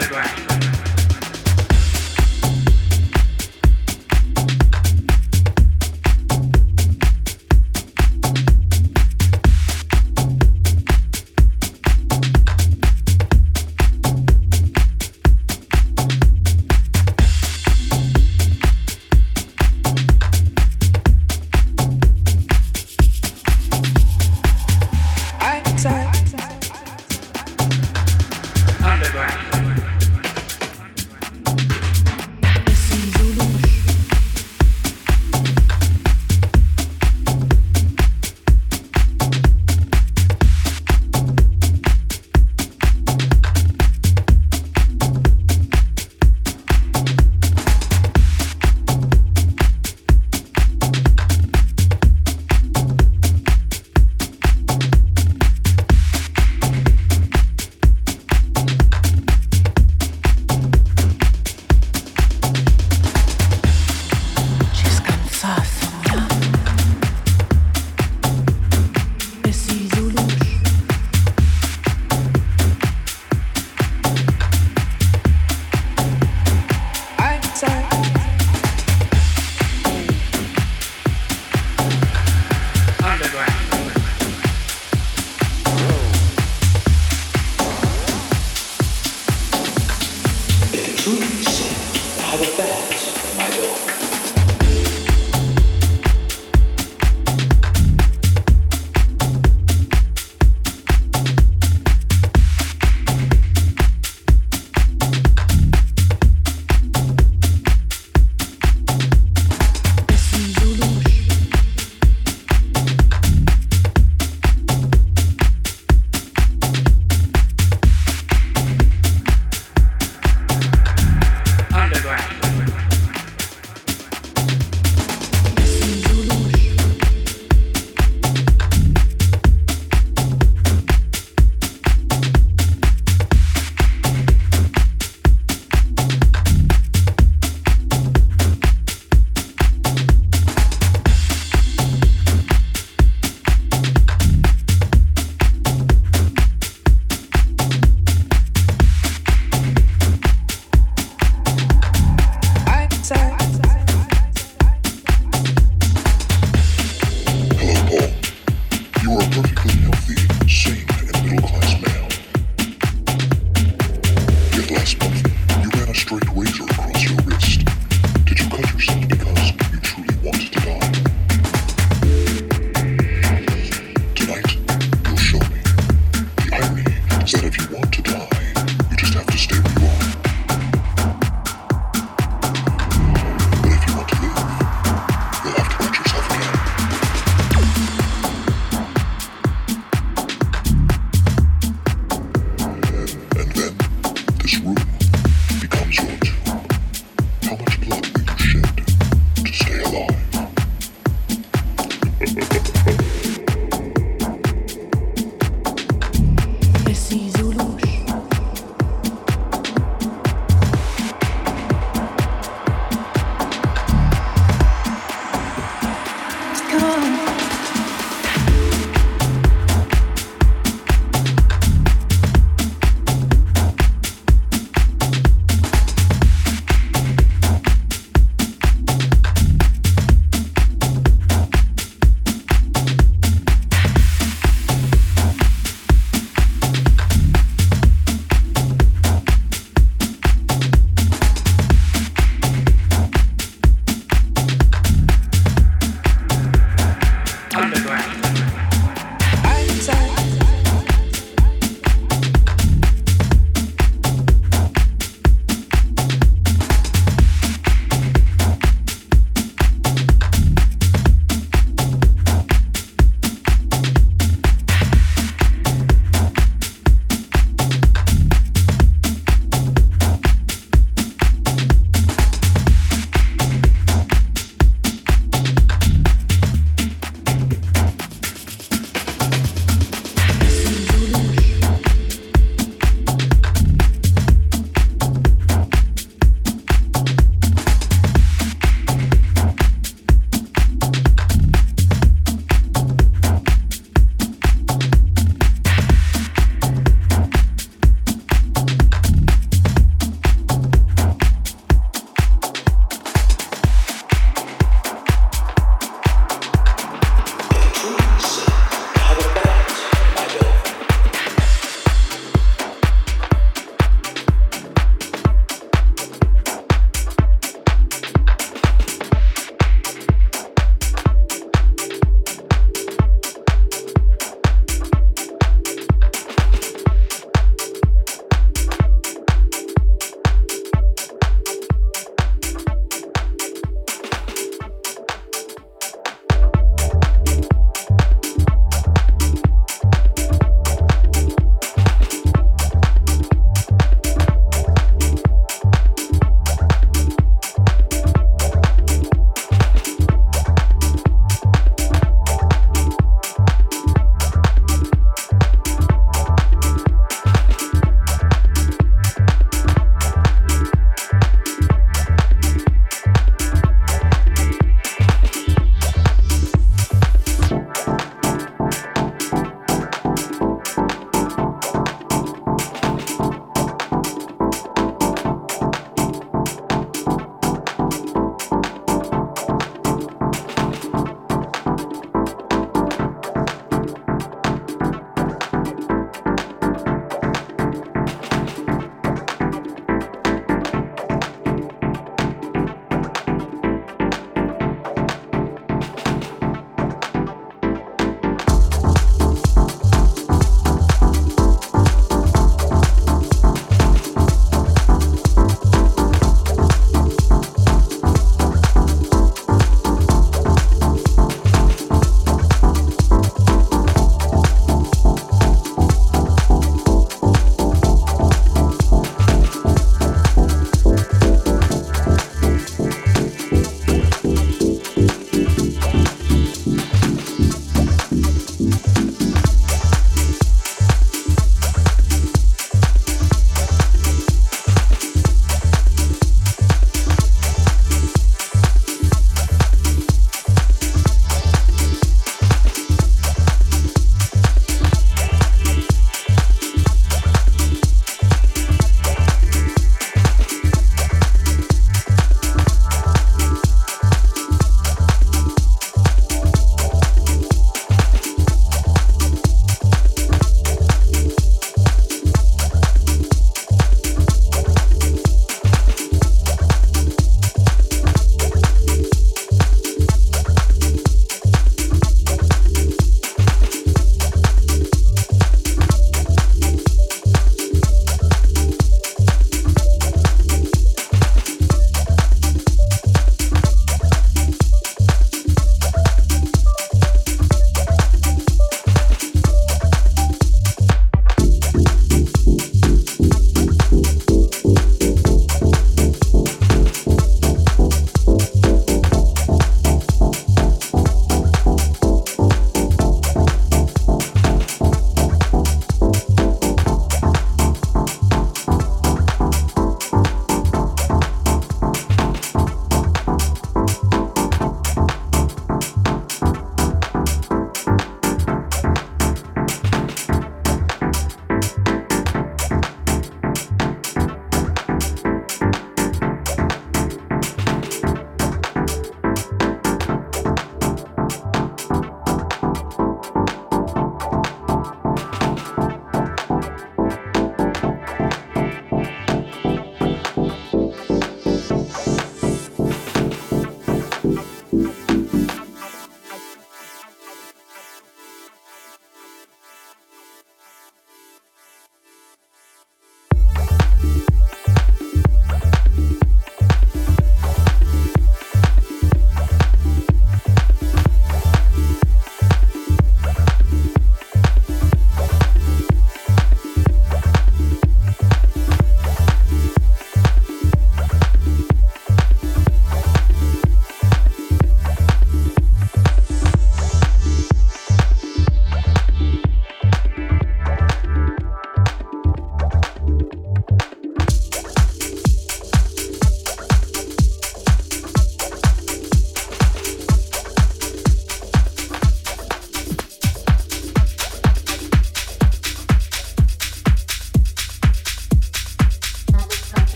the ground.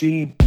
Loves